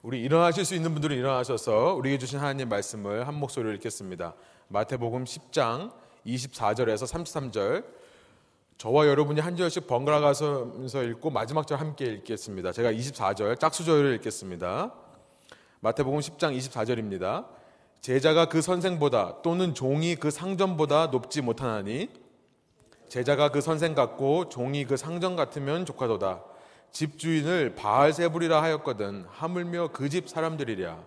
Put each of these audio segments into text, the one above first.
우리 일어나실 수 있는 분들은 일어나셔서 우리에게 주신 하나님 말씀을 한 목소리로 읽겠습니다. 마태복음 10장 24절에서 33절. 저와 여러분이 한 절씩 번갈아 가면서 읽고 마지막 절 함께 읽겠습니다. 제가 24절 짝수절을 읽겠습니다. 마태복음 10장 24절입니다. 제자가 그 선생보다 또는 종이 그 상전보다 높지 못하나니 제자가 그 선생 같고 종이 그 상전 같으면 조카도다. 집주인을 바알세불이라 하였거든. 하물며 그 집 사람들이랴.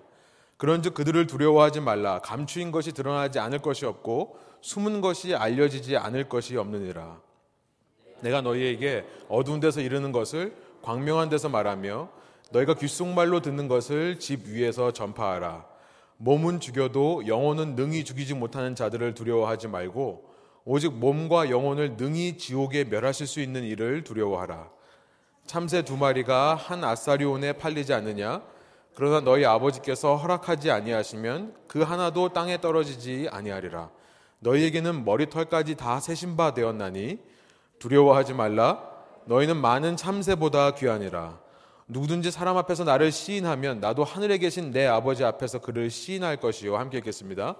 그런즉 그들을 두려워하지 말라. 감추인 것이 드러나지 않을 것이 없고 숨은 것이 알려지지 않을 것이 없느니라. 내가 너희에게 어두운 데서 이르는 것을 광명한 데서 말하며 너희가 귓속말로 듣는 것을 집 위에서 전파하라. 몸은 죽여도 영혼은 능히 죽이지 못하는 자들을 두려워하지 말고 오직 몸과 영혼을 능히 지옥에 멸하실 수 있는 일을 두려워하라 참새 두 마리가 한 아사리온에 팔리지 않느냐? 그러나 너희 아버지께서 허락하지 아니하시면 그 하나도 땅에 떨어지지 아니하리라. 너희에게는 머리털까지 다 세신 바 되었나니 두려워하지 말라. 너희는 많은 참새보다 귀하니라. 누구든지 사람 앞에서 나를 시인하면 나도 하늘에 계신 내 아버지 앞에서 그를 시인할 것이요. 함께 읽겠습니다.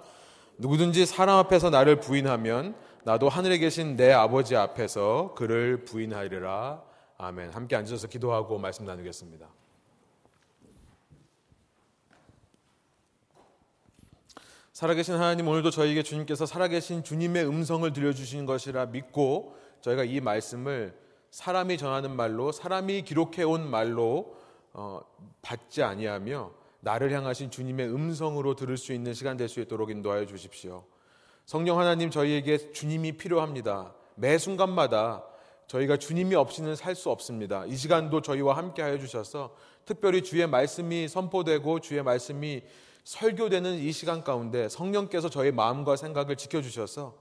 누구든지 사람 앞에서 나를 부인하면 나도 하늘에 계신 내 아버지 앞에서 그를 부인하리라. 아멘. 함께 앉으셔서 기도하고 말씀 나누겠습니다. 살아계신 하나님 오늘도 저희에게 주님께서 살아계신 주님의 음성을 들려주신 것이라 믿고 저희가 이 말씀을 사람이 전하는 말로 사람이 기록해 온 말로 어, 받지 아니하며 나를 향하신 주님의 음성으로 들을 수 있는 시간 될 수 있도록 인도하여 주십시오. 성령 하나님 저희에게 주님이 필요합니다. 매 순간마다 저희가 주님이 없이는 살 수 없습니다. 이 시간도 저희와 함께 하여 주셔서 특별히 주의 말씀이 선포되고 주의 말씀이 설교되는 이 시간 가운데 성령께서 저희 마음과 생각을 지켜주셔서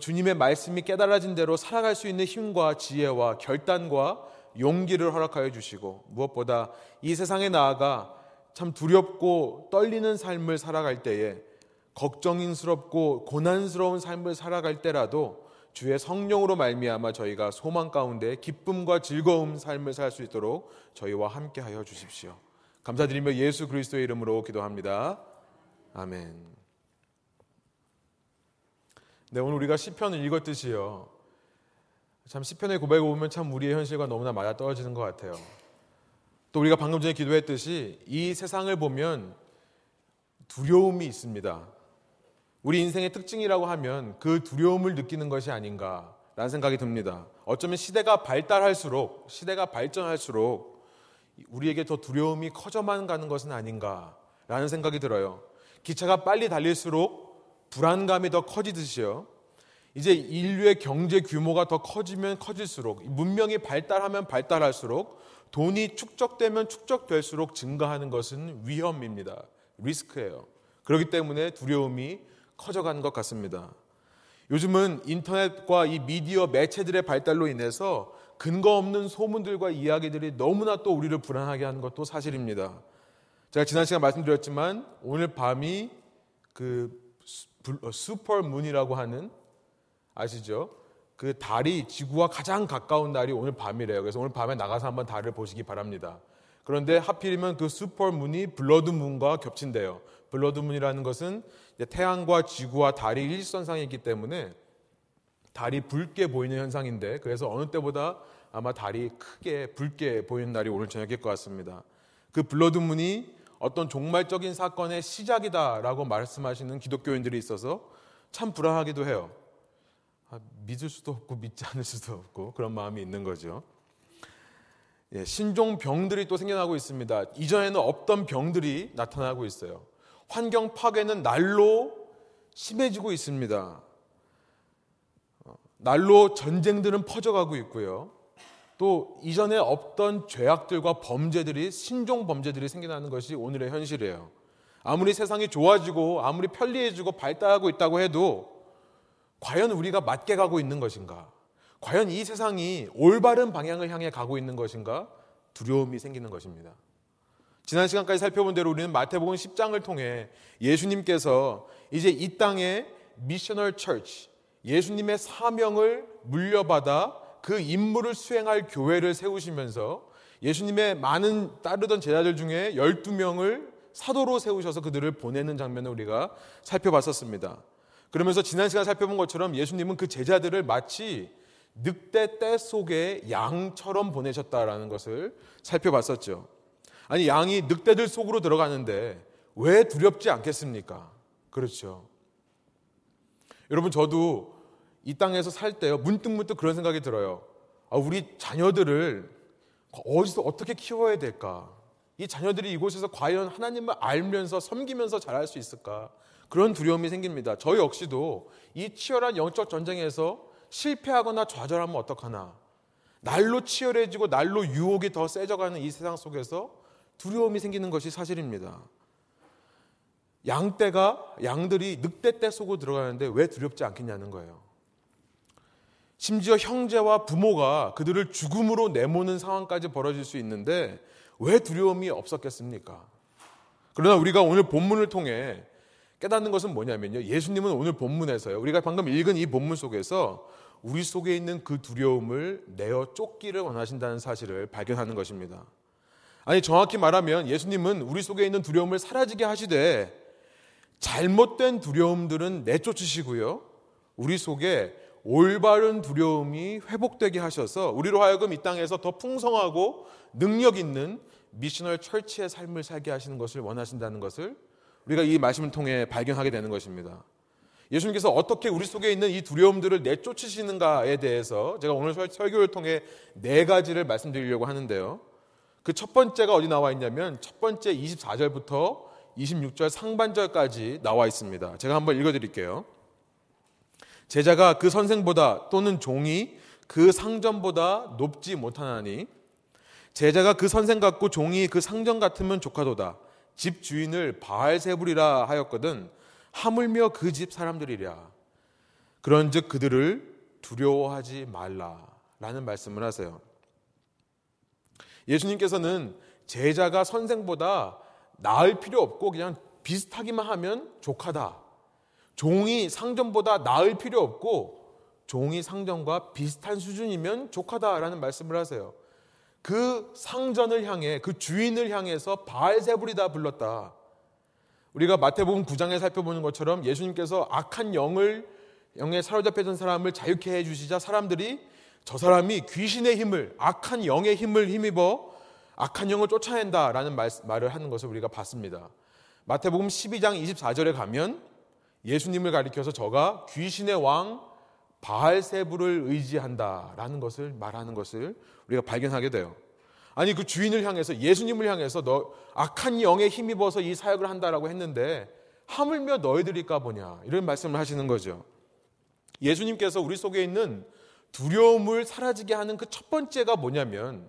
주님의 말씀이 깨달아진 대로 살아갈 수 있는 힘과 지혜와 결단과 용기를 허락하여 주시고 무엇보다 이 세상에 나아가 참 두렵고 떨리는 삶을 살아갈 때에 걱정인스럽고 고난스러운 삶을 살아갈 때라도 주의 성령으로 말미암아 저희가 소망 가운데 기쁨과 즐거움 삶을 살 수 있도록 저희와 함께 하여 주십시오. 감사드리며 예수 그리스도의 이름으로 기도합니다. 아멘. 네, 오늘 우리가 시편을 읽었듯이요. 참 시편의 고백을 보면 참 우리의 현실과 너무나 맞아 떨어지는 것 같아요. 또 우리가 방금 전에 기도했듯이 이 세상을 보면 두려움이 있습니다. 우리 인생의 특징이라고 하면 그 두려움을 느끼는 것이 아닌가라는 생각이 듭니다. 어쩌면 시대가 발달할수록, 시대가 발전할수록 우리에게 더 두려움이 커져만 가는 것은 아닌가라는 생각이 들어요. 기차가 빨리 달릴수록 불안감이 더 커지듯이요. 이제 인류의 경제 규모가 더 커지면 커질수록, 문명이 발달하면 발달할수록, 돈이 축적되면 축적될수록 증가하는 것은 위험입니다. 리스크예요. 그렇기 때문에 두려움이 커져가는 것 같습니다. 요즘은 인터넷과 이 미디어 매체들의 발달로 인해서 근거 없는 소문들과 이야기들이 너무나 또 우리를 불안하게 하는 것도 사실입니다. 제가 지난 시간 말씀드렸지만 오늘 밤이 그 슈퍼문이라고 어, 하는 아시죠? 그 달이 지구와 가장 가까운 날이 오늘 밤이래요. 그래서 오늘 밤에 나가서 한번 달을 보시기 바랍니다. 그런데 하필이면 그 슈퍼문이 블러드문과 겹친대요. 블러드문이라는 것은 태양과 지구와 달이 일선상에 있기 때문에 달이 붉게 보이는 현상인데 그래서 어느 때보다 아마 달이 크게 붉게 보이는 날이 오늘 저녁일 것 같습니다. 그 블러드문이 어떤 종말적인 사건의 시작이다라고 말씀하시는 기독교인들이 있어서 참 불안하기도 해요. 아, 믿을 수도 없고 믿지 않을 수도 없고 그런 마음이 있는 거죠. 예, 신종 병들이 또 생겨나고 있습니다. 이전에는 없던 병들이 나타나고 있어요. 환경 파괴는 날로 심해지고 있습니다. 어, 날로 전쟁들은 퍼져가고 있고요. 또 이전에 없던 죄악들과 범죄들이 신종 범죄들이 생겨나는 것이 오늘의 현실이에요. 아무리 세상이 좋아지고 아무리 편리해지고 발달하고 있다고 해도 과연 우리가 맞게 가고 있는 것인가? 과연 이 세상이 올바른 방향을 향해 가고 있는 것인가? 두려움이 생기는 것입니다. 지난 시간까지 살펴본 대로 우리는 마태복음 10장을 통해 예수님께서 이제 이 땅에 미셔널 처치, 예수님의 사명을 물려받아 그 임무를 수행할 교회를 세우시면서 예수님의 많은 따르던 제자들 중에 12명을 사도로 세우셔서 그들을 보내는 장면을 우리가 살펴봤었습니다. 그러면서 지난 시간 살펴본 것처럼 예수님은 그 제자들을 마치 늑대 떼 속에 양처럼 보내셨다라는 것을 살펴봤었죠. 아니, 양이 늑대들 속으로 들어가는데 왜 두렵지 않겠습니까? 그렇죠. 여러분, 저도 이 땅에서 살 때요, 문득문득 그런 생각이 들어요. 아, 우리 자녀들을 어디서 어떻게 키워야 될까? 이 자녀들이 이곳에서 과연 하나님을 알면서 섬기면서 자랄 수 있을까? 그런 두려움이 생깁니다. 저 역시도 이 치열한 영적 전쟁에서 실패하거나 좌절하면 어떡하나? 날로 치열해지고 날로 유혹이 더 세져가는 이 세상 속에서 두려움이 생기는 것이 사실입니다. 양떼가 양들이 늑대 떼 속으로 들어가는데 왜 두렵지 않겠냐는 거예요. 심지어 형제와 부모가 그들을 죽음으로 내모는 상황까지 벌어질 수 있는데 왜 두려움이 없었겠습니까? 그러나 우리가 오늘 본문을 통해 깨닫는 것은 뭐냐면요. 예수님은 오늘 본문에서요. 우리가 방금 읽은 이 본문 속에서 우리 속에 있는 그 두려움을 내어 쫓기를 원하신다는 사실을 발견하는 것입니다. 아니, 정확히 말하면 예수님은 우리 속에 있는 두려움을 사라지게 하시되 잘못된 두려움들은 내쫓으시고요. 우리 속에 올바른 두려움이 회복되게 하셔서 우리로 하여금 이 땅에서 더 풍성하고 능력 있는 미셔널 철치의 삶을 살게 하시는 것을 원하신다는 것을 우리가 이 말씀을 통해 발견하게 되는 것입니다. 예수님께서 어떻게 우리 속에 있는 이 두려움들을 내쫓으시는가에 대해서 제가 오늘 설교를 통해 네 가지를 말씀드리려고 하는데요. 그 첫 번째가 어디 나와 있냐면 첫 번째 24절부터 26절 상반절까지 나와 있습니다. 제가 한번 읽어 드릴게요. 제자가 그 선생보다 또는 종이 그 상전보다 높지 못하나니 제자가 그 선생 같고 종이 그 상전 같으면 조카도다. 집 주인을 바알세불이라 하였거든 하물며 그 집 사람들이랴. 그런즉 그들을 두려워하지 말라라는 말씀을 하세요. 예수님께서는 제자가 선생보다 나을 필요 없고 그냥 비슷하기만 하면 족하다. 종이 상전보다 나을 필요 없고 종이 상전과 비슷한 수준이면 족하다라는 말씀을 하세요. 그 상전을 향해 그 주인을 향해서 바알세불이다 불렀다. 우리가 마태복음 9장에 살펴보는 것처럼 예수님께서 악한 영을 영에 사로잡혀진 사람을 자유케 해 주시자 사람들이 저 사람이 귀신의 힘을 악한 영의 힘을 힘입어 악한 영을 쫓아낸다라는 말, 말을 하는 것을 우리가 봤습니다. 마태복음 12장 24절에 가면 예수님을 가리켜서 저가 귀신의 왕 바알세부를 의지한다라는 것을 말하는 것을 우리가 발견하게 돼요. 아니 그 주인을 향해서 예수님을 향해서 너 악한 영에 힘입어서 이 사역을 한다라고 했는데 하물며 너희들일까 보냐 이런 말씀을 하시는 거죠. 예수님께서 우리 속에 있는 두려움을 사라지게 하는 그 첫 번째가 뭐냐면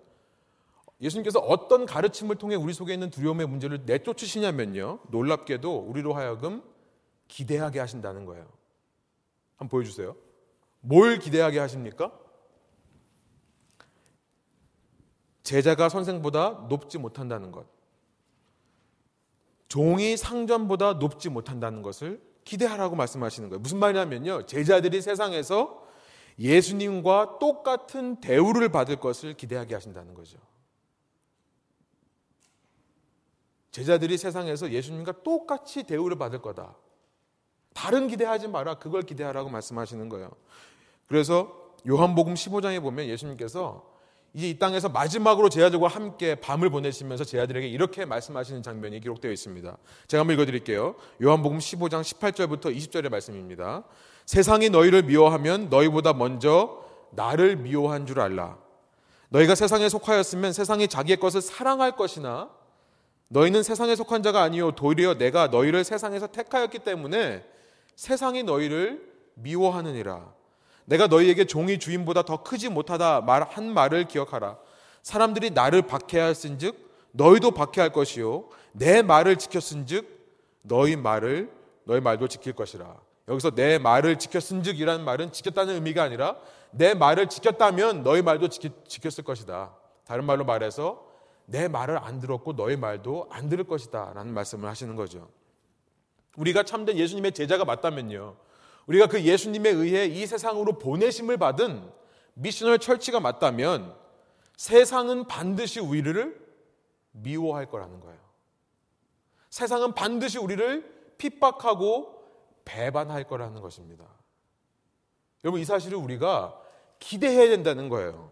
예수님께서 어떤 가르침을 통해 우리 속에 있는 두려움의 문제를 내쫓으시냐면요. 놀랍게도 우리로 하여금 기대하게 하신다는 거예요. 한번 보여주세요. 뭘 기대하게 하십니까? 제자가 선생보다 높지 못한다는 것. 종이 상전보다 높지 못한다는 것을 기대하라고 말씀하시는 거예요. 무슨 말이냐면요. 제자들이 세상에서 예수님과 똑같은 대우를 받을 것을 기대하게 하신다는 거죠. 제자들이 세상에서 예수님과 똑같이 대우를 받을 거다. 다른 기대하지 마라. 그걸 기대하라고 말씀하시는 거예요. 그래서 요한복음 15장에 보면 예수님께서 이제 이 땅에서 마지막으로 제자들과 함께 밤을 보내시면서 제자들에게 이렇게 말씀하시는 장면이 기록되어 있습니다. 제가 한번 읽어드릴게요. 요한복음 15장 18절부터 20절의 말씀입니다. 세상이 너희를 미워하면 너희보다 먼저 나를 미워한 줄 알라. 너희가 세상에 속하였으면 세상이 자기의 것을 사랑할 것이나 너희는 세상에 속한 자가 아니요 도리어 내가 너희를 세상에서 택하였기 때문에 세상이 너희를 미워하느니라. 내가 너희에게 종이 주인보다 더 크지 못하다 말 한 말을 기억하라. 사람들이 나를 박해하였은즉 너희도 박해할 것이요 내 말을 지켰은즉 너희 말을 너희 말도 지킬 것이라. 여기서 내 말을 지켰은즉이라는 말은 지켰다는 의미가 아니라 내 말을 지켰다면 너희 말도 지키, 지켰을 것이다. 다른 말로 말해서 내 말을 안 들었고 너희 말도 안 들을 것이다. 라는 말씀을 하시는 거죠. 우리가 참된 예수님의 제자가 맞다면요. 우리가 그 예수님에 의해 이 세상으로 보내심을 받은 미셔널 철치가 맞다면 세상은 반드시 우리를 미워할 거라는 거예요. 세상은 반드시 우리를 핍박하고 배반할 거라는 것입니다. 여러분, 이 사실을 우리가 기대해야 된다는 거예요.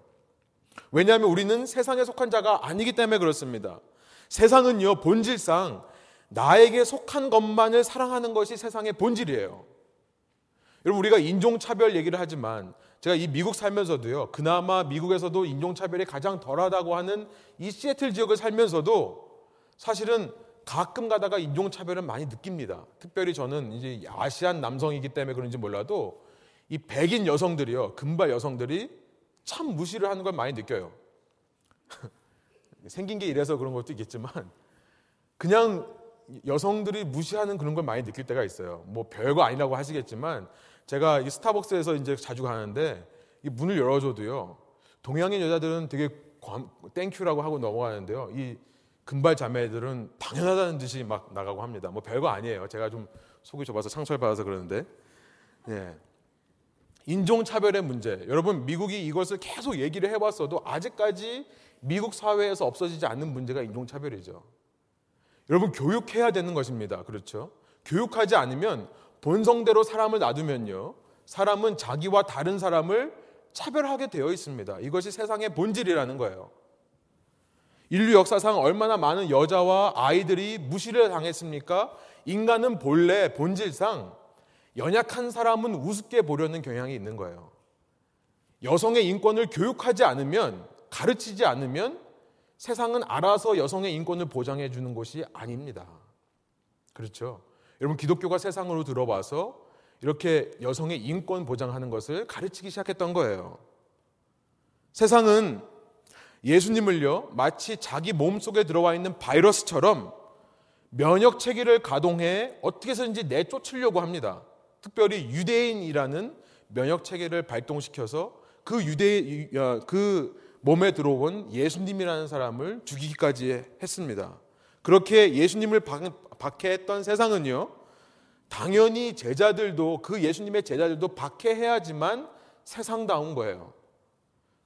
왜냐하면 우리는 세상에 속한 자가 아니기 때문에 그렇습니다. 세상은요, 본질상 나에게 속한 것만을 사랑하는 것이 세상의 본질이에요. 여러분, 우리가 인종차별 얘기를 하지만 제가 이 미국 살면서도요, 그나마 미국에서도 인종차별이 가장 덜하다고 하는 이 시애틀 지역을 살면서도 사실은 가끔 가다가 인종차별은 많이 느낍니다. 특별히 저는 이제 아시안 남성이기 때문에 그런지 몰라도 이 백인 여성들이요, 금발 여성들이 참 무시를 하는 걸 많이 느껴요. 생긴 게 이래서 그런 것도 있겠지만 그냥 여성들이 무시하는 그런 걸 많이 느낄 때가 있어요. 뭐 별거 아니라고 하시겠지만 제가 이 스타벅스에서 이제 자주 가는데 이 문을 열어줘도요. 동양인 여자들은 되게 thank you라고 하고 넘어가는데요. 이 금발 자매들은 당연하다는 듯이 막 나가고 합니다. 뭐 별거 아니에요. 제가 좀 속이 좁아서 상처를 받아서 그러는데. 예. 인종차별의 문제. 여러분, 미국이 이것을 계속 얘기를 해왔어도 아직까지 미국 사회에서 없어지지 않는 문제가 인종차별이죠. 여러분, 교육해야 되는 것입니다. 그렇죠? 교육하지 않으면 본성대로 사람을 놔두면요. 사람은 자기와 다른 사람을 차별하게 되어 있습니다. 이것이 세상의 본질이라는 거예요. 인류 역사상 얼마나 많은 여자와 아이들이 무시를 당했습니까? 인간은 본래 본질상 연약한 사람은 우습게 보려는 경향이 있는 거예요. 여성의 인권을 교육하지 않으면 가르치지 않으면 세상은 알아서 여성의 인권을 보장해 주는 것이 아닙니다. 그렇죠? 여러분 기독교가 세상으로 들어와서 이렇게 여성의 인권 보장하는 것을 가르치기 시작했던 거예요. 세상은 예수님을요, 마치 자기 몸 속에 들어와 있는 바이러스처럼 면역 체계를 가동해 어떻게 해서든지 내쫓으려고 합니다. 특별히 유대인이라는 면역 체계를 발동시켜서 그 유대 어, 그 몸에 들어온 예수님이라는 사람을 죽이기까지 했습니다. 그렇게 예수님을 박해했던 세상은요, 당연히 제자들도 그 예수님의 제자들도 박해해야지만 세상다운 거예요.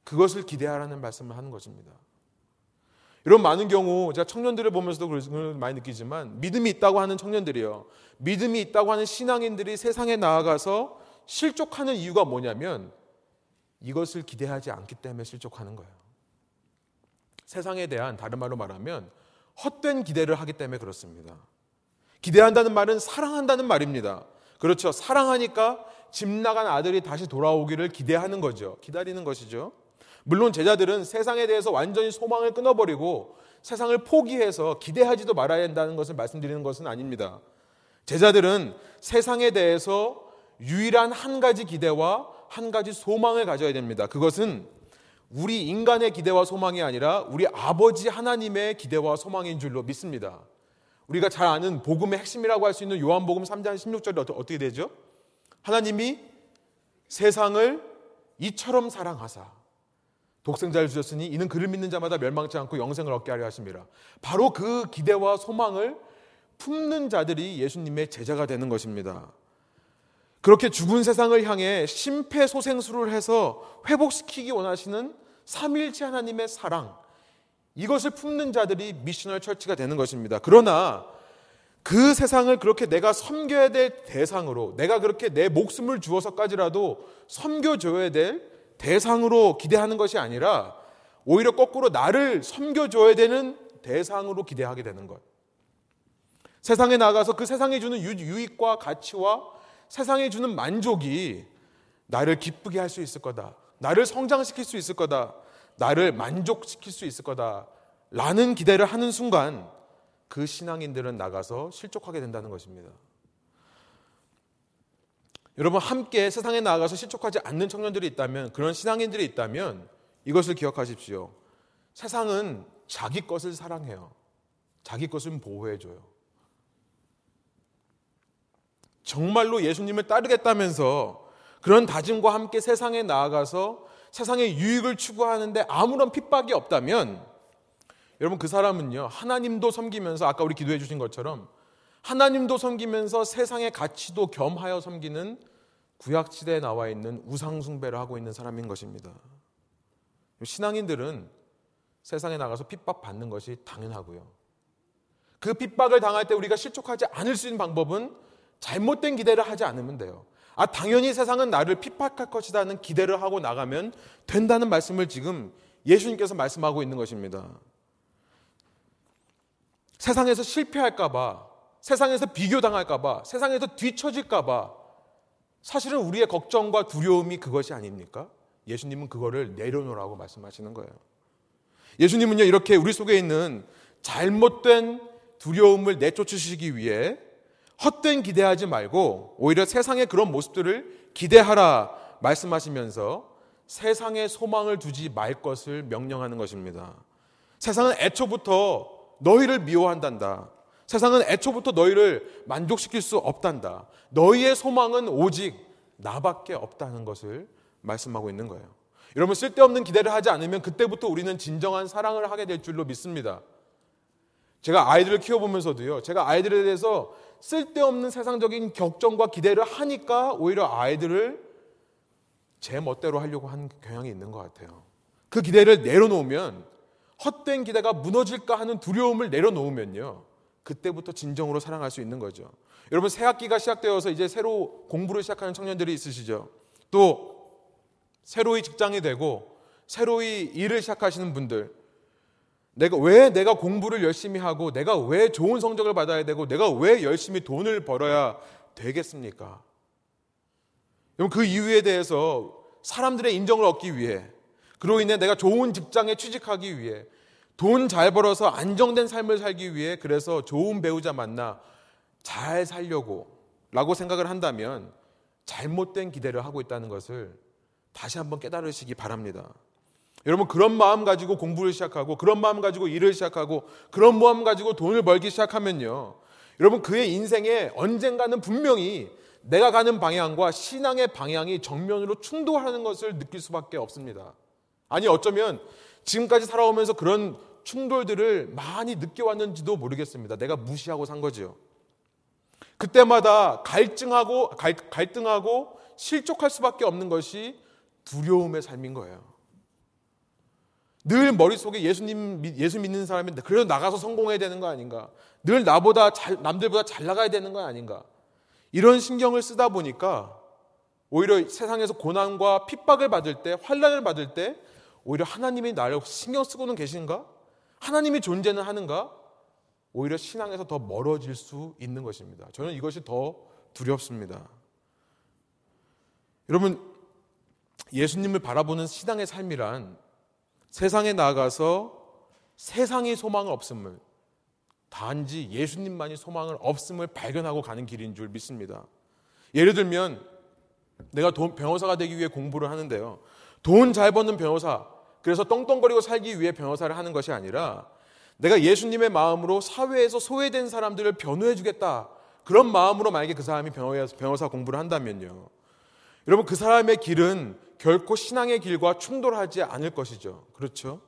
그것을 기대하라는 말씀을 하는 것입니다. 이런 많은 경우 제가 청년들을 보면서도 그걸 많이 느끼지만 믿음이 있다고 하는 청년들이요. 믿음이 있다고 하는 신앙인들이 세상에 나아가서 실족하는 이유가 뭐냐면 이것을 기대하지 않기 때문에 실족하는 거예요. 세상에 대한 다른 말로 말하면 헛된 기대를 하기 때문에 그렇습니다. 기대한다는 말은 사랑한다는 말입니다. 그렇죠. 사랑하니까 집 나간 아들이 다시 돌아오기를 기대하는 거죠. 기다리는 것이죠. 물론 제자들은 세상에 대해서 완전히 소망을 끊어버리고 세상을 포기해서 기대하지도 말아야 한다는 것을 말씀드리는 것은 아닙니다. 제자들은 세상에 대해서 유일한 한 가지 기대와 한 가지 소망을 가져야 됩니다. 그것은 우리 인간의 기대와 소망이 아니라 우리 아버지 하나님의 기대와 소망인 줄로 믿습니다. 우리가 잘 아는 복음의 핵심이라고 할 수 있는 요한복음 3장 16절이 어떻게 되죠? 하나님이 세상을 이처럼 사랑하사 독생자를 주셨으니 이는 그를 믿는 자마다 멸망치 않고 영생을 얻게 하려 하십니다. 바로 그 기대와 소망을 품는 자들이 예수님의 제자가 되는 것입니다. 그렇게 죽은 세상을 향해 심폐소생술을 해서 회복시키기 원하시는 삼일체 하나님의 사랑 이것을 품는 자들이 미셔널 철치가 되는 것입니다. 그러나 그 세상을 그렇게 내가 섬겨야 될 대상으로 내가 그렇게 내 목숨을 주어서까지라도 섬겨줘야 될 대상으로 기대하는 것이 아니라 오히려 거꾸로 나를 섬겨줘야 되는 대상으로 기대하게 되는 것. 세상에 나가서 그 세상에 주는 유익과 가치와 세상에 주는 만족이 나를 기쁘게 할 수 있을 거다. 나를 성장시킬 수 있을 거다. 나를 만족시킬 수 있을 거다. 라는 기대를 하는 순간 그 신앙인들은 나가서 실족하게 된다는 것입니다. 여러분 함께 세상에 나아가서 실족하지 않는 청년들이 있다면 그런 신앙인들이 있다면 이것을 기억하십시오. 세상은 자기 것을 사랑해요. 자기 것을 보호해줘요. 정말로 예수님을 따르겠다면서 그런 다짐과 함께 세상에 나아가서 세상의 유익을 추구하는데 아무런 핍박이 없다면 여러분 그 사람은요 하나님도 섬기면서 아까 우리 기도해 주신 것처럼 하나님도 섬기면서 세상의 가치도 겸하여 섬기는 구약시대에 나와 있는 우상숭배를 하고 있는 사람인 것입니다. 신앙인들은 세상에 나가서 핍박 받는 것이 당연하고요. 그 핍박을 당할 때 우리가 실족하지 않을 수 있는 방법은 잘못된 기대를 하지 않으면 돼요. 아, 당연히 세상은 나를 핍박할 것이라는 기대를 하고 나가면 된다는 말씀을 지금 예수님께서 말씀하고 있는 것입니다. 세상에서 실패할까봐, 세상에서 비교당할까봐, 세상에서 뒤처질까봐, 사실은 우리의 걱정과 두려움이 그것이 아닙니까? 예수님은 그거를 내려놓으라고 말씀하시는 거예요. 예수님은요, 이렇게 우리 속에 있는 잘못된 두려움을 내쫓으시기 위해 헛된 기대하지 말고 오히려 세상의 그런 모습들을 기대하라 말씀하시면서 세상에 소망을 두지 말 것을 명령하는 것입니다. 세상은 애초부터 너희를 미워한단다. 세상은 애초부터 너희를 만족시킬 수 없단다. 너희의 소망은 오직 나밖에 없다는 것을 말씀하고 있는 거예요. 여러분 쓸데없는 기대를 하지 않으면 그때부터 우리는 진정한 사랑을 하게 될 줄로 믿습니다. 제가 아이들을 키워보면서도요, 제가 아이들에 대해서 쓸데없는 세상적인 격정과 기대를 하니까 오히려 아이들을 제 멋대로 하려고 하는 경향이 있는 것 같아요. 그 기대를 내려놓으면 헛된 기대가 무너질까 하는 두려움을 내려놓으면요. 그때부터 진정으로 사랑할 수 있는 거죠. 여러분 새 학기가 시작되어서 이제 새로 공부를 시작하는 청년들이 있으시죠. 또 새로이 직장이 되고 새로이 일을 시작하시는 분들 내가 왜 내가 공부를 열심히 하고 내가 왜 좋은 성적을 받아야 되고 내가 왜 열심히 돈을 벌어야 되겠습니까? 여러분 그 이유에 대해서 사람들의 인정을 얻기 위해 그로 인해 내가 좋은 직장에 취직하기 위해 돈 잘 벌어서 안정된 삶을 살기 위해 그래서 좋은 배우자 만나 잘 살려고 라고 생각을 한다면 잘못된 기대를 하고 있다는 것을 다시 한번 깨달으시기 바랍니다. 여러분 그런 마음 가지고 공부를 시작하고 그런 마음 가지고 일을 시작하고 그런 마음 가지고 돈을 벌기 시작하면요. 여러분 그의 인생에 언젠가는 분명히 내가 가는 방향과 신앙의 방향이 정면으로 충돌하는 것을 느낄 수밖에 없습니다. 아니 어쩌면 지금까지 살아오면서 그런 충돌들을 많이 느껴왔는지도 모르겠습니다. 내가 무시하고 산 거지요. 그때마다 갈증하고 갈, 갈등하고 실족할 수밖에 없는 것이 두려움의 삶인 거예요. 늘 머릿속에 예수님, 예수 믿는 사람이 그래도 나가서 성공해야 되는 거 아닌가? 늘 나보다 잘, 남들보다 잘 나가야 되는 거 아닌가? 이런 신경을 쓰다 보니까 오히려 세상에서 고난과 핍박을 받을 때, 환란을 받을 때 오히려 하나님이 나를 신경 쓰고는 계신가? 하나님이 존재는 하는가? 오히려 신앙에서 더 멀어질 수 있는 것입니다. 저는 이것이 더 두렵습니다. 여러분, 예수님을 바라보는 신앙의 삶이란 세상에 나가서 세상이 소망을 없음을 단지 예수님만이 소망을 없음을 발견하고 가는 길인 줄 믿습니다. 예를 들면 내가 돈, 변호사가 되기 위해 공부를 하는데요. 돈 잘 버는 변호사, 그래서 똥똥거리고 살기 위해 변호사를 하는 것이 아니라 내가 예수님의 마음으로 사회에서 소외된 사람들을 변호해 주겠다. 그런 마음으로 만약에 그 사람이 변호사 공부를 한다면요. 여러분 그 사람의 길은 결코 신앙의 길과 충돌하지 않을 것이죠. 그렇죠?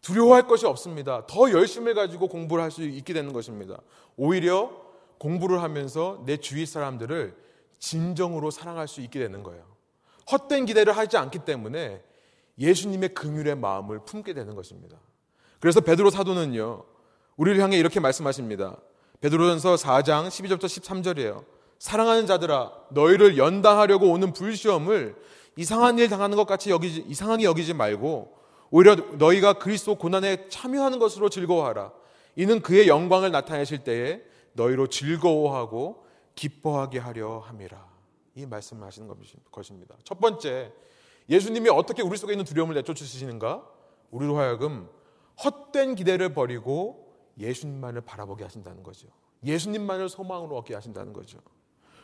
두려워할 것이 없습니다. 더 열심을 가지고 공부를 할 수 있게 되는 것입니다. 오히려 공부를 하면서 내 주위 사람들을 진정으로 사랑할 수 있게 되는 거예요. 헛된 기대를 하지 않기 때문에 예수님의 긍휼의 마음을 품게 되는 것입니다. 그래서 베드로 사도는요. 우리를 향해 이렇게 말씀하십니다. 베드로전서 4장 12절부터 13절이에요. 사랑하는 자들아 너희를 연당하려고 오는 불시험을 이상한 일 당하는 것 같이 여기지 이상하게 여기지 말고 오히려 너희가 그리스도 고난에 참여하는 것으로 즐거워하라. 이는 그의 영광을 나타내실 때에 너희로 즐거워하고 기뻐하게 하려 함이라. 이 말씀을 하시는 것입니다. 첫 번째, 예수님이 어떻게 우리 속에 있는 두려움을 내쫓으시는가? 우리로 하여금 헛된 기대를 버리고 예수님만을 바라보게 하신다는 거죠. 예수님만을 소망으로 얻게 하신다는 거죠.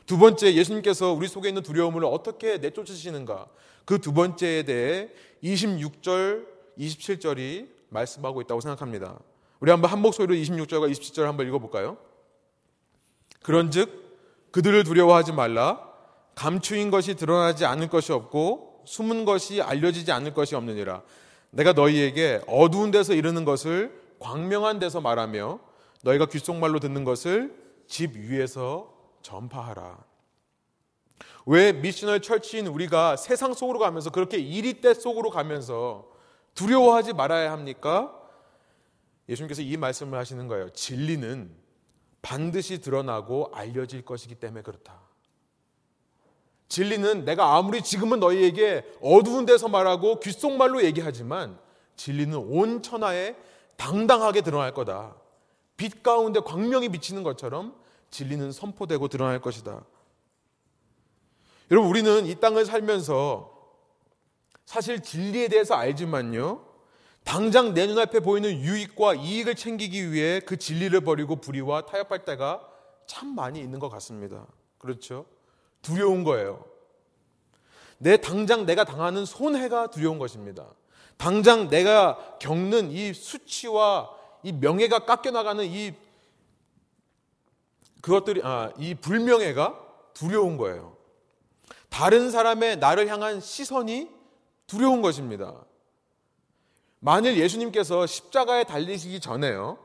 두 번째, 예수님께서 우리 속에 있는 두려움을 어떻게 내쫓으시는가? 그 두 번째에 대해 26절, 27절이 말씀하고 있다고 생각합니다. 우리 한번 한 목소리로 26절과 27절 한번 읽어볼까요? 그런즉 그들을 두려워하지 말라. 감추인 것이 드러나지 않을 것이 없고 숨은 것이 알려지지 않을 것이 없느니라. 내가 너희에게 어두운 데서 이르는 것을 광명한 데서 말하며 너희가 귓속말로 듣는 것을 집 위에서 전파하라. 왜 미셔널 철치인 우리가 세상 속으로 가면서 그렇게 이리때 속으로 가면서 두려워하지 말아야 합니까? 예수님께서 이 말씀을 하시는 거예요. 진리는 반드시 드러나고 알려질 것이기 때문에 그렇다. 진리는 내가 아무리 지금은 너희에게 어두운 데서 말하고 귓속말로 얘기하지만 진리는 온 천하에 당당하게 드러날 거다. 빛 가운데 광명이 비치는 것처럼 진리는 선포되고 드러날 것이다. 여러분, 우리는 이 땅을 살면서 사실 진리에 대해서 알지만요. 당장 내 눈앞에 보이는 유익과 이익을 챙기기 위해 그 진리를 버리고 불의와 타협할 때가 참 많이 있는 것 같습니다. 그렇죠? 두려운 거예요. 내 당장 내가 당하는 손해가 두려운 것입니다. 당장 내가 겪는 이 수치와 이 명예가 깎여 나가는 이 그것들이 아, 이 불명예가 두려운 거예요. 다른 사람의 나를 향한 시선이 두려운 것입니다. 만일 예수님께서 십자가에 달리시기 전에요.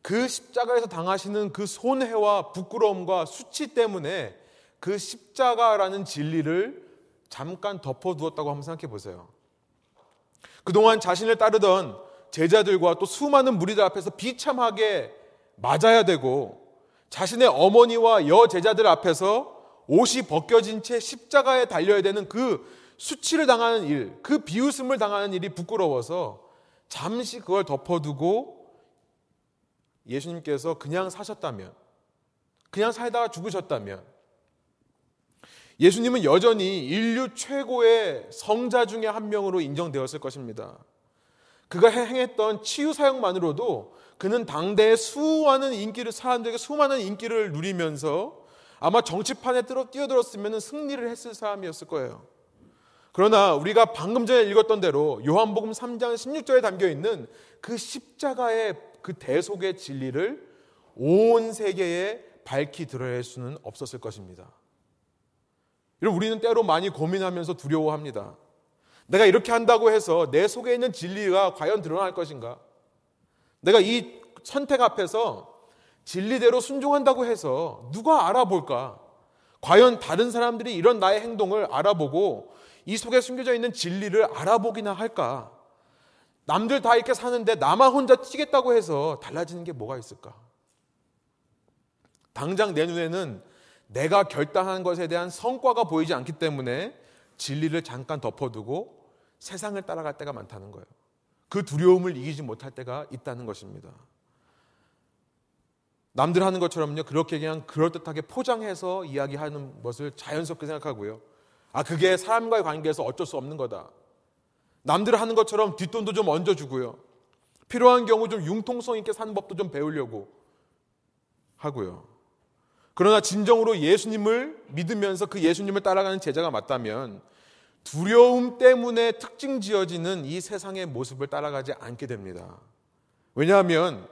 그 십자가에서 당하시는 그 손해와 부끄러움과 수치 때문에 그 십자가라는 진리를 잠깐 덮어두었다고 한번 생각해 보세요. 그동안 자신을 따르던 제자들과 또 수많은 무리들 앞에서 비참하게 맞아야 되고 자신의 어머니와 여 제자들 앞에서 옷이 벗겨진 채 십자가에 달려야 되는 그 수치를 당하는 일, 그 비웃음을 당하는 일이 부끄러워서 잠시 그걸 덮어두고 예수님께서 그냥 사셨다면, 그냥 살다가 죽으셨다면, 예수님은 여전히 인류 최고의 성자 중에 한 명으로 인정되었을 것입니다. 그가 행했던 치유 사역만으로도 그는 당대에 수많은 인기를, 사람들에게 수많은 인기를 누리면서 아마 정치판에 뛰어들었으면 승리를 했을 사람이었을 거예요. 그러나 우리가 방금 전에 읽었던 대로 요한복음 3장 16절에 담겨 있는 그 십자가의 그 대속의 진리를 온 세계에 밝히 드러낼 수는 없었을 것입니다. 우리는 때로 많이 고민하면서 두려워합니다. 내가 이렇게 한다고 해서 내 속에 있는 진리가 과연 드러날 것인가? 내가 이 선택 앞에서 진리대로 순종한다고 해서 누가 알아볼까? 과연 다른 사람들이 이런 나의 행동을 알아보고 이 속에 숨겨져 있는 진리를 알아보기나 할까? 남들 다 이렇게 사는데 나만 혼자 튀겠다고 해서 달라지는 게 뭐가 있을까? 당장 내 눈에는 내가 결단한 것에 대한 성과가 보이지 않기 때문에 진리를 잠깐 덮어두고 세상을 따라갈 때가 많다는 거예요. 그 두려움을 이기지 못할 때가 있다는 것입니다. 남들 하는 것처럼요, 그렇게 그냥 그럴듯하게 포장해서 이야기하는 것을 자연스럽게 생각하고요. 아, 그게 사람과의 관계에서 어쩔 수 없는 거다. 남들 하는 것처럼 뒷돈도 좀 얹어주고요. 필요한 경우 좀 융통성 있게 사는 법도 좀 배우려고 하고요. 그러나 진정으로 예수님을 믿으면서 그 예수님을 따라가는 제자가 맞다면 두려움 때문에 특징 지어지는 이 세상의 모습을 따라가지 않게 됩니다. 왜냐하면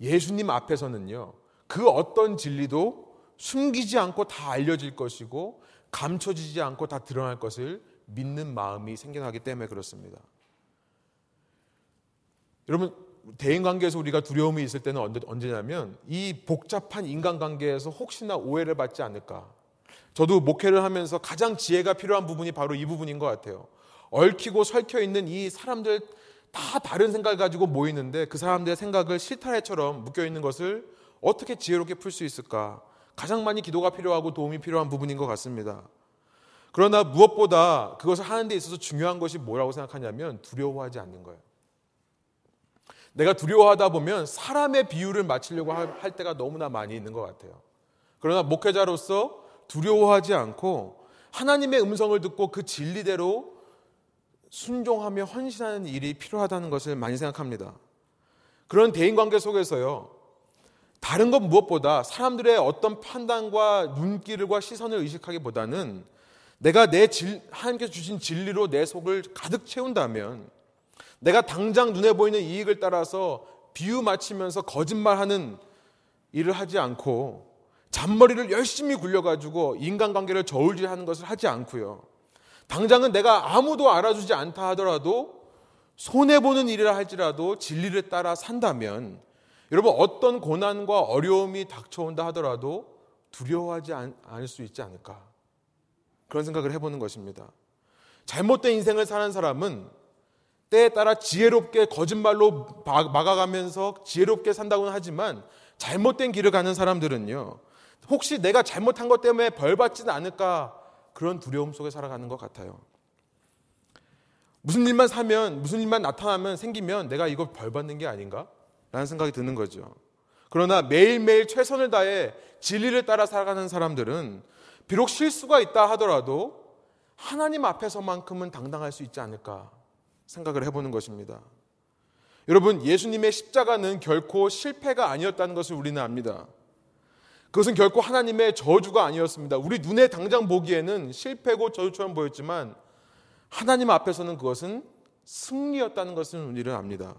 예수님 앞에서는요, 그 어떤 진리도 숨기지 않고 다 알려질 것이고 감춰지지 않고 다 드러날 것을 믿는 마음이 생겨나기 때문에 그렇습니다. 여러분, 대인 관계에서 우리가 두려움이 있을 때는 언제냐면 이 복잡한 인간 관계에서 혹시나 오해를 받지 않을까. 저도 목회를 하면서 가장 지혜가 필요한 부분이 바로 이 부분인 것 같아요. 얽히고 설켜 있는 이 사람들 다 다른 생각을 가지고 모이는데 그 사람들의 생각을 실타래처럼 묶여 있는 것을 어떻게 지혜롭게 풀 수 있을까? 가장 많이 기도가 필요하고 도움이 필요한 부분인 것 같습니다. 그러나 무엇보다 그것을 하는 데 있어서 중요한 것이 뭐라고 생각하냐면 두려워하지 않는 거예요. 내가 두려워하다 보면 사람의 비유를 맞추려고 할 때가 너무나 많이 있는 것 같아요. 그러나 목회자로서 두려워하지 않고 하나님의 음성을 듣고 그 진리대로 순종하며 헌신하는 일이 필요하다는 것을 많이 생각합니다. 그런 대인 관계 속에서요, 다른 것 무엇보다 사람들의 어떤 판단과 눈길과 시선을 의식하기보다는 내가 내 질, 하나님께서 주신 진리로 내 속을 가득 채운다면 내가 당장 눈에 보이는 이익을 따라서 비유 맞추면서 거짓말하는 일을 하지 않고 잔머리를 열심히 굴려가지고 인간관계를 저울질하는 것을 하지 않고요. 당장은 내가 아무도 알아주지 않다 하더라도 손해보는 일이라 할지라도 진리를 따라 산다면 여러분 어떤 고난과 어려움이 닥쳐온다 하더라도 두려워하지 않을 수 있지 않을까 그런 생각을 해보는 것입니다. 잘못된 인생을 사는 사람은 때에 따라 지혜롭게 거짓말로 막아가면서 지혜롭게 산다고는 하지만 잘못된 길을 가는 사람들은요. 혹시 내가 잘못한 것 때문에 벌 받지는 않을까 그런 두려움 속에 살아가는 것 같아요. 무슨 일만 사면 무슨 일만 나타나면 생기면 내가 이거 벌 받는 게 아닌가? 라는 생각이 드는 거죠. 그러나 매일매일 최선을 다해 진리를 따라 살아가는 사람들은 비록 실수가 있다 하더라도 하나님 앞에서만큼은 당당할 수 있지 않을까 생각을 해보는 것입니다. 여러분, 예수님의 십자가는 결코 실패가 아니었다는 것을 우리는 압니다. 그것은 결코 하나님의 저주가 아니었습니다. 우리 눈에 당장 보기에는 실패고 저주처럼 보였지만 하나님 앞에서는 그것은 승리였다는 것을 우리는 압니다.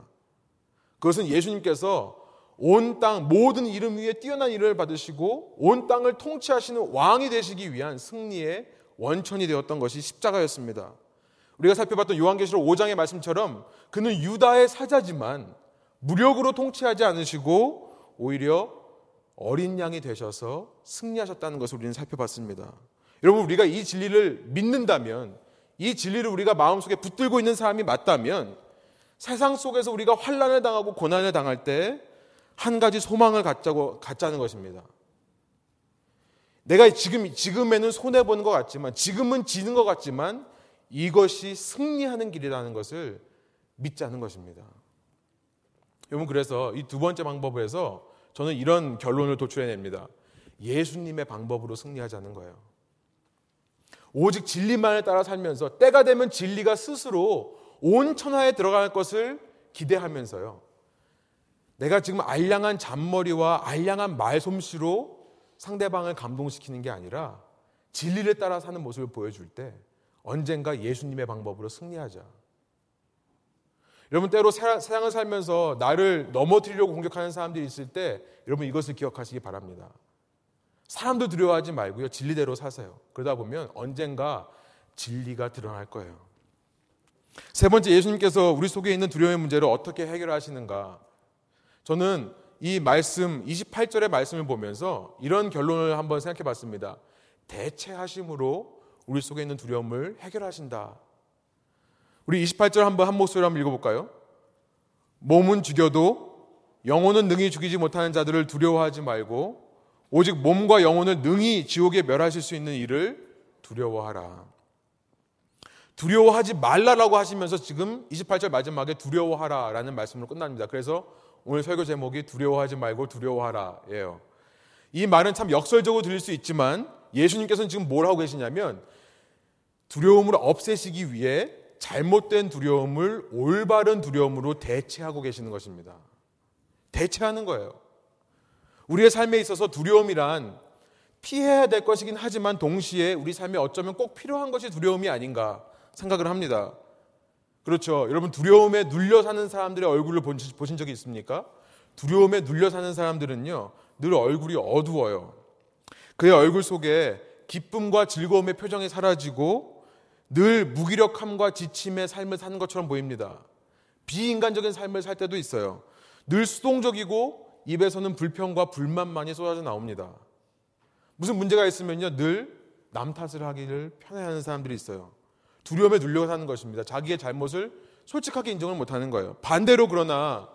그것은 예수님께서 온 땅 모든 이름 위에 뛰어난 일을 받으시고 온 땅을 통치하시는 왕이 되시기 위한 승리의 원천이 되었던 것이 십자가였습니다. 우리가 살펴봤던 요한계시록 5장의 말씀처럼 그는 유다의 사자지만 무력으로 통치하지 않으시고 오히려 어린 양이 되셔서 승리하셨다는 것을 우리는 살펴봤습니다. 여러분 우리가 이 진리를 믿는다면 이 진리를 우리가 마음속에 붙들고 있는 사람이 맞다면 세상 속에서 우리가 환란을 당하고 고난을 당할 때 한 가지 소망을 갖자고 갖자는 것입니다. 내가 지금 지금에는 손해 보는 것 같지만 지금은 지는 것 같지만 이것이 승리하는 길이라는 것을 믿자는 것입니다. 여러분 그래서 이 두 번째 방법에서 저는 이런 결론을 도출해냅니다. 예수님의 방법으로 승리하자는 거예요. 오직 진리만을 따라 살면서 때가 되면 진리가 스스로 온 천하에 들어갈 것을 기대하면서요. 내가 지금 알량한 잔머리와 알량한 말솜씨로 상대방을 감동시키는 게 아니라 진리를 따라 사는 모습을 보여줄 때 언젠가 예수님의 방법으로 승리하자. 여러분 때로 세상을 살면서 나를 넘어뜨리려고 공격하는 사람들이 있을 때 여러분 이것을 기억하시기 바랍니다. 사람도 두려워하지 말고요. 진리대로 사세요. 그러다 보면 언젠가 진리가 드러날 거예요. 세 번째 예수님께서 우리 속에 있는 두려움의 문제를 어떻게 해결하시는가? 저는 이 말씀 28절의 말씀을 보면서 이런 결론을 한번 생각해 봤습니다. 대체하심으로 우리 속에 있는 두려움을 해결하신다. 우리 28절 한번 한 목소리로 한번 읽어볼까요? 몸은 죽여도 영혼은 능히 죽이지 못하는 자들을 두려워하지 말고 오직 몸과 영혼을 능히 지옥에 멸하실 수 있는 일을 두려워하라. 두려워하지 말라라고 하시면서 지금 28절 마지막에 두려워하라 라는 말씀으로 끝납니다. 그래서 오늘 설교 제목이 두려워하지 말고 두려워하라 예요. 이 말은 참 역설적으로 들릴 수 있지만 예수님께서는 지금 뭘 하고 계시냐면 두려움을 없애시기 위해 잘못된 두려움을 올바른 두려움으로 대체하고 계시는 것입니다. 대체하는 거예요. 우리의 삶에 있어서 두려움이란 피해야 될 것이긴 하지만 동시에 우리 삶에 어쩌면 꼭 필요한 것이 두려움이 아닌가 생각을 합니다. 그렇죠. 여러분 두려움에 눌려 사는 사람들의 얼굴을 보신 적이 있습니까? 두려움에 눌려 사는 사람들은요, 늘 얼굴이 어두워요. 그의 얼굴 속에 기쁨과 즐거움의 표정이 사라지고 늘 무기력함과 지침의 삶을 사는 것처럼 보입니다. 비인간적인 삶을 살 때도 있어요. 늘 수동적이고 입에서는 불평과 불만만이 쏟아져 나옵니다. 무슨 문제가 있으면요, 늘 남 탓을 하기를 편해하는 사람들이 있어요. 두려움에 눌려 사는 것입니다. 자기의 잘못을 솔직하게 인정을 못하는 거예요. 반대로 그러나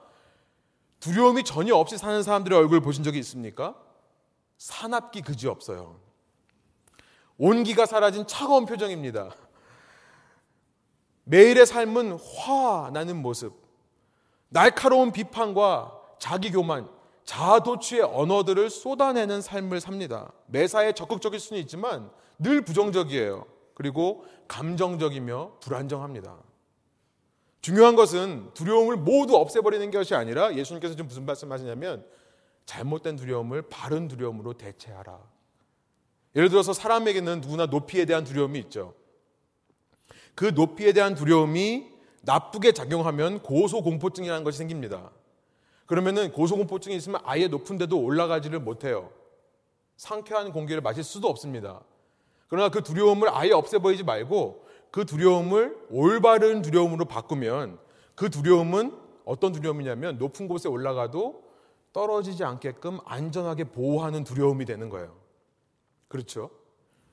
두려움이 전혀 없이 사는 사람들의 얼굴 보신 적이 있습니까? 사납기 그지 없어요. 온기가 사라진 차가운 표정입니다. 매일의 삶은 화나는 모습, 날카로운 비판과 자기 교만, 자아도취의 언어들을 쏟아내는 삶을 삽니다. 매사에 적극적일 수는 있지만 늘 부정적이에요. 그리고 감정적이며 불안정합니다. 중요한 것은 두려움을 모두 없애버리는 것이 아니라 예수님께서 지금 무슨 말씀하시냐면 잘못된 두려움을 바른 두려움으로 대체하라. 예를 들어서 사람에게는 누구나 높이에 대한 두려움이 있죠. 그 높이에 대한 두려움이 나쁘게 작용하면 고소공포증이라는 것이 생깁니다. 그러면은 고소공포증이 있으면 아예 높은 데도 올라가지를 못해요. 상쾌한 공기를 마실 수도 없습니다. 그러나 그 두려움을 아예 없애버리지 말고 그 두려움을 올바른 두려움으로 바꾸면 그 두려움은 어떤 두려움이냐면 높은 곳에 올라가도 떨어지지 않게끔 안전하게 보호하는 두려움이 되는 거예요. 그렇죠?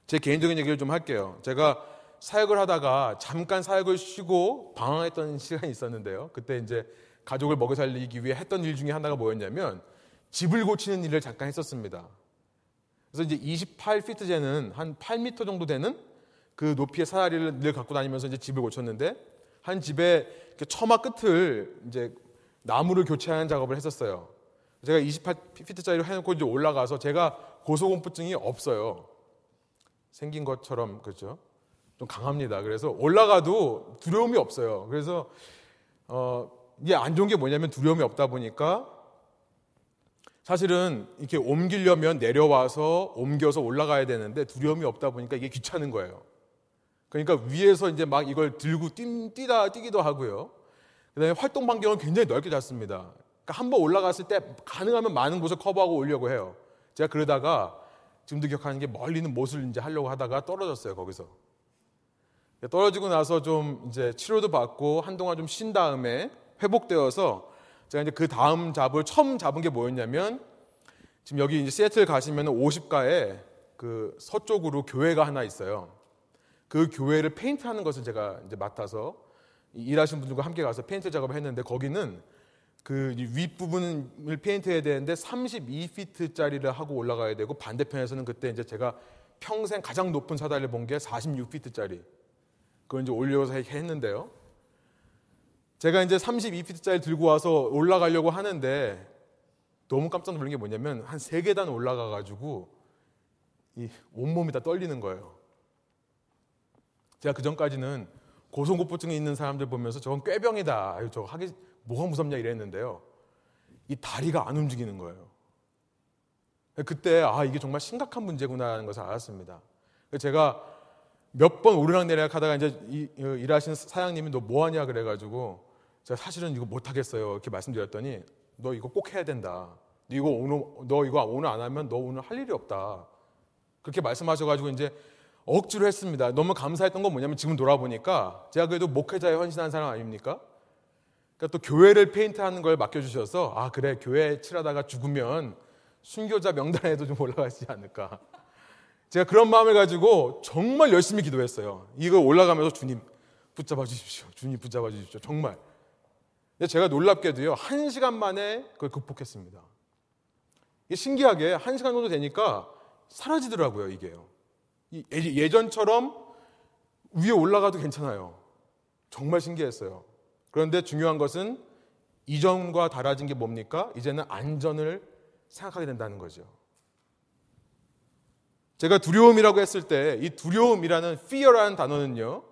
제 개인적인 얘기를 좀 할게요. 제가 사역을 하다가 잠깐 사역을 쉬고 방황했던 시간이 있었는데요. 그때 이제 가족을 먹여 살리기 위해 했던 일 중에 하나가 뭐였냐면 집을 고치는 일을 잠깐 했었습니다. 그래서 이제 28피트 재는 한 8미터 정도 되는 그 높이의 사다리를 늘 갖고 다니면서 이제 집을 고쳤는데 한 집에 처마 끝을 이제 나무를 교체하는 작업을 했었어요. 제가 28피트짜리로 해놓고 이제 올라가서 제가 고소공포증이 없어요. 생긴 것처럼 그렇죠. 좀 강합니다. 그래서 올라가도 두려움이 없어요. 그래서 어 이게 안 좋은 게 뭐냐면 두려움이 없다 보니까 사실은 이렇게 옮기려면 내려와서 옮겨서 올라가야 되는데 두려움이 없다 보니까 이게 귀찮은 거예요. 그러니까 위에서 이제 막 이걸 들고 뛰, 뛰다 뛰기도 하고요. 그다음에 활동 반경을 굉장히 넓게 잡습니다. 그러니까 한번 올라갔을 때 가능하면 많은 곳을 커버하고 오려고 해요. 제가 그러다가 지금도 기억하는 게 멀리는 못을 이제 하려고 하다가 떨어졌어요 거기서. 떨어지고 나서 좀 이제 치료도 받고 한동안 좀 쉰 다음에 회복되어서 제가 이제 그 다음 잡을 처음 잡은 게 뭐였냐면 지금 여기 이제 시애틀 가시면 50가에 그 서쪽으로 교회가 하나 있어요. 그 교회를 페인트하는 것을 제가 이제 맡아서 일하신 분들과 함께 가서 페인트 작업을 했는데 거기는 그 윗부분을 페인트해야 되는데 32피트짜리를 하고 올라가야 되고 반대편에서는 그때 이제 제가 평생 가장 높은 사다리를 본 게 46피트짜리 그걸 이제 올려서 했는데요. 제가 이제 32피트짜리 들고 와서 올라가려고 하는데 너무 깜짝 놀란 게 뭐냐면 한 세 계단 올라가 가지고 이 온몸이 다 떨리는 거예요. 제가 그 전까지는 고소공포증이 있는 사람들 보면서 저건 꾀병이다. 아유, 저 하기 뭐가 무섭냐 이랬는데요. 이 다리가 안 움직이는 거예요. 그때 아 이게 정말 심각한 문제구나라는 것을 알았습니다. 제가 몇 번 오르락내리락 하다가 이제 일하시는 사장님이 너 뭐 하냐 그래가지고 제가 사실은 이거 못 하겠어요. 이렇게 말씀드렸더니 너 이거 꼭 해야 된다. 너 이거 오늘, 너 이거 오늘 안 하면 너 오늘 할 일이 없다. 그렇게 말씀하셔가지고 이제 억지로 했습니다. 너무 감사했던 건 뭐냐면 지금 돌아보니까 제가 그래도 목회자에 헌신한 사람 아닙니까? 그러니까 또 교회를 페인트하는 걸 맡겨주셔서 아 그래 교회 칠하다가 죽으면 순교자 명단에도 좀 올라가지 않을까. 제가 그런 마음을 가지고 정말 열심히 기도했어요. 이거 올라가면서 주님 붙잡아 주십시오. 주님 붙잡아 주십시오. 정말. 제가 놀랍게도요, 한 시간 만에 그걸 극복했습니다. 신기하게 한 시간 정도 되니까 사라지더라고요, 이게요. 예전처럼 위에 올라가도 괜찮아요. 정말 신기했어요. 그런데 중요한 것은 이전과 달라진 게 뭡니까? 이제는 안전을 생각하게 된다는 거죠. 제가 두려움이라고 했을 때 이 두려움이라는 fear라는 단어는요.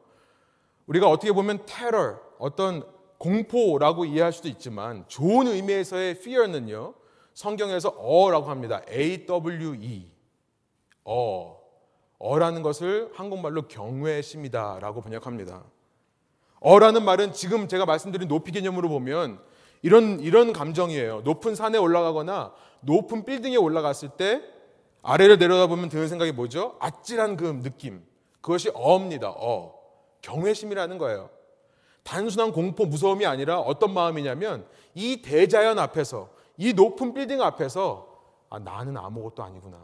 우리가 어떻게 보면 terror, 어떤 공포라고 이해할 수도 있지만 좋은 의미에서의 fear는요. 성경에서 어라고 합니다. A-W-E. 어. 어라는 것을 한국말로 경외심이다라고 번역합니다. 어라는 말은 지금 제가 말씀드린 높이 개념으로 보면 이런 이런 감정이에요. 높은 산에 올라가거나 높은 빌딩에 올라갔을 때 아래를 내려다보면 드는 생각이 뭐죠? 아찔한 그 느낌. 그것이 어입니다. 어. 경외심이라는 거예요. 단순한 공포, 무서움이 아니라 어떤 마음이냐면 이 대자연 앞에서 이 높은 빌딩 앞에서 아, 나는 아무것도 아니구나.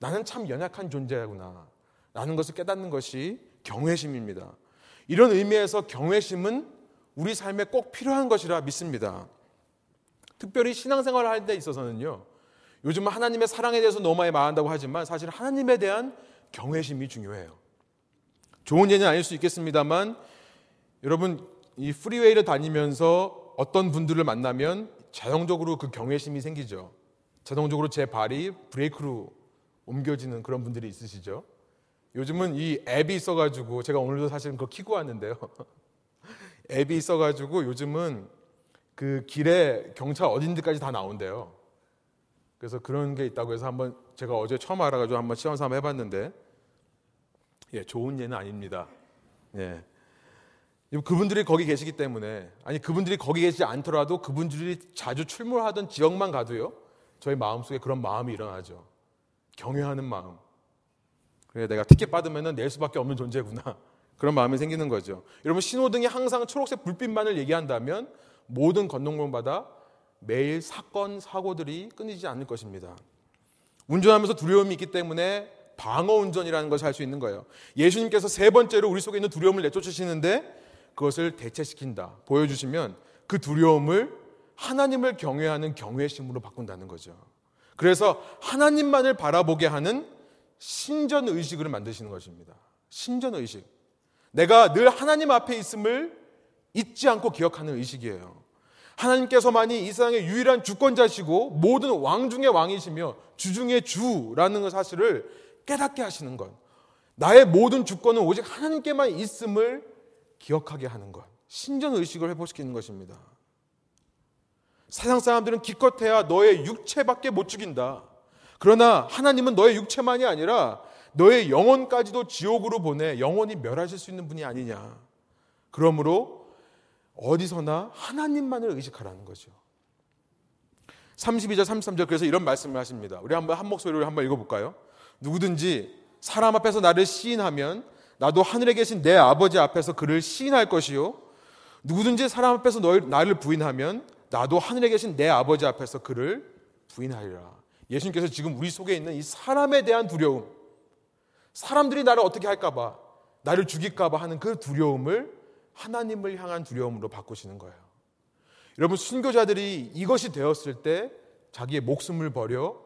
나는 참 연약한 존재구나. 라는 것을 깨닫는 것이 경외심입니다. 이런 의미에서 경외심은 우리 삶에 꼭 필요한 것이라 믿습니다. 특별히 신앙생활을 할때 있어서는요. 요즘은 하나님의 사랑에 대해서 너무 많이 말한다고 하지만 사실 하나님에 대한 경외심이 중요해요. 좋은 예는 아닐 수 있겠습니다만 여러분 이 프리웨이를 다니면서 어떤 분들을 만나면 자동적으로 그 경외심이 생기죠. 자동적으로 제 발이 브레이크로 옮겨지는 그런 분들이 있으시죠. 요즘은 이 앱이 있어가지고 제가 오늘도 사실은 그거 키고 왔는데요. 앱이 있어가지고 요즘은 그 길에 경찰 어딘 데까지 다 나온대요. 그래서 그런 게 있다고 해서 한번 제가 어제 처음 알아가지고 한번 시험 삼아 해봤는데 예 좋은 예는 아닙니다. 예. 그분들이 거기 계시기 때문에 아니 그분들이 거기 계시지 않더라도 그분들이 자주 출몰하던 지역만 가도요 저희 마음속에 그런 마음이 일어나죠 경외하는 마음 그래 내가 티켓 받으면 낼 수밖에 없는 존재구나 그런 마음이 생기는 거죠 여러분 신호등이 항상 초록색 불빛만을 얘기한다면 모든 건너물마다 매일 사건 사고들이 끊이지 않을 것입니다 운전하면서 두려움이 있기 때문에 방어 운전이라는 것을 할 수 있는 거예요. 예수님께서 세 번째로 우리 속에 있는 두려움을 내쫓으시는데 그것을 대체시킨다. 보여주시면 그 두려움을 하나님을 경외하는 경외심으로 바꾼다는 거죠. 그래서 하나님만을 바라보게 하는 신전 의식을 만드시는 것입니다. 신전 의식. 내가 늘 하나님 앞에 있음을 잊지 않고 기억하는 의식이에요. 하나님께서만이 이 세상의 유일한 주권자시고 모든 왕 중의 왕이시며 주 중의 주라는 사실을 깨닫게 하시는 것. 나의 모든 주권은 오직 하나님께만 있음을 기억하게 하는 것. 신전 의식을 회복시키는 것입니다. 세상 사람들은 기껏해야 너의 육체밖에 못 죽인다. 그러나 하나님은 너의 육체만이 아니라 너의 영혼까지도 지옥으로 보내 영원히 멸하실 수 있는 분이 아니냐. 그러므로 어디서나 하나님만을 의식하라는 거죠. 32절, 33절 그래서 이런 말씀을 하십니다. 우리 한번 한 목소리로 한번 읽어볼까요? 누구든지 사람 앞에서 나를 시인하면 나도 하늘에 계신 내 아버지 앞에서 그를 시인할 것이요. 누구든지 사람 앞에서 너 나를 부인하면 나도 하늘에 계신 내 아버지 앞에서 그를 부인하리라. 예수님께서 지금 우리 속에 있는 이 사람에 대한 두려움, 사람들이 나를 어떻게 할까봐, 나를 죽일까봐 하는 그 두려움을 하나님을 향한 두려움으로 바꾸시는 거예요. 여러분, 순교자들이 이것이 되었을 때 자기의 목숨을 버려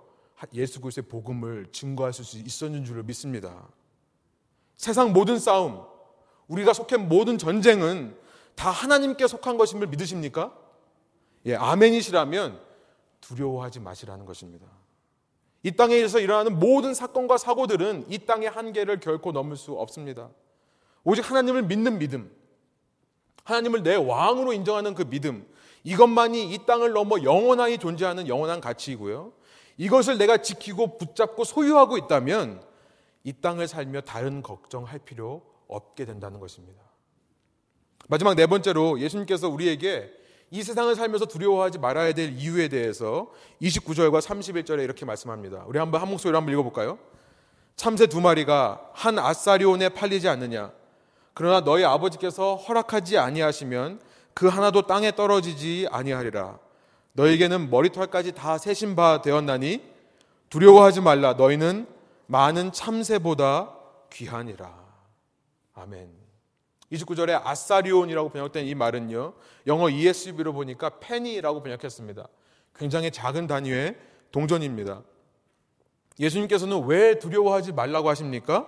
예수 그리스도의 복음을 증거할 수 있었는 줄을 믿습니다. 세상 모든 싸움, 우리가 속한 모든 전쟁은 다 하나님께 속한 것임을 믿으십니까? 예, 아멘이시라면 두려워하지 마시라는 것입니다. 이 땅에서 일어나는 모든 사건과 사고들은 이 땅의 한계를 결코 넘을 수 없습니다. 오직 하나님을 믿는 믿음, 하나님을 내 왕으로 인정하는 그 믿음, 이것만이 이 땅을 넘어 영원하게 존재하는 영원한 가치이고요. 이것을 내가 지키고 붙잡고 소유하고 있다면 이 땅을 살며 다른 걱정할 필요 없게 된다는 것입니다. 마지막 네 번째로 예수님께서 우리에게 이 세상을 살면서 두려워하지 말아야 될 이유에 대해서 29절과 31절에 이렇게 말씀합니다. 우리 한번 한 목소리로 한번 읽어볼까요? 참새 두 마리가 한 아사리온에 팔리지 않느냐? 그러나 너희 아버지께서 허락하지 아니하시면 그 하나도 땅에 떨어지지 아니하리라. 너에게는 머리털까지 다 세신 바 되었나니 두려워하지 말라. 너희는 많은 참새보다 귀하니라. 아멘. 29절에 아사리온이라고 번역된 이 말은요. 영어 ESV로 보니까 페니라고 번역했습니다. 굉장히 작은 단위의 동전입니다. 예수님께서는 왜 두려워하지 말라고 하십니까?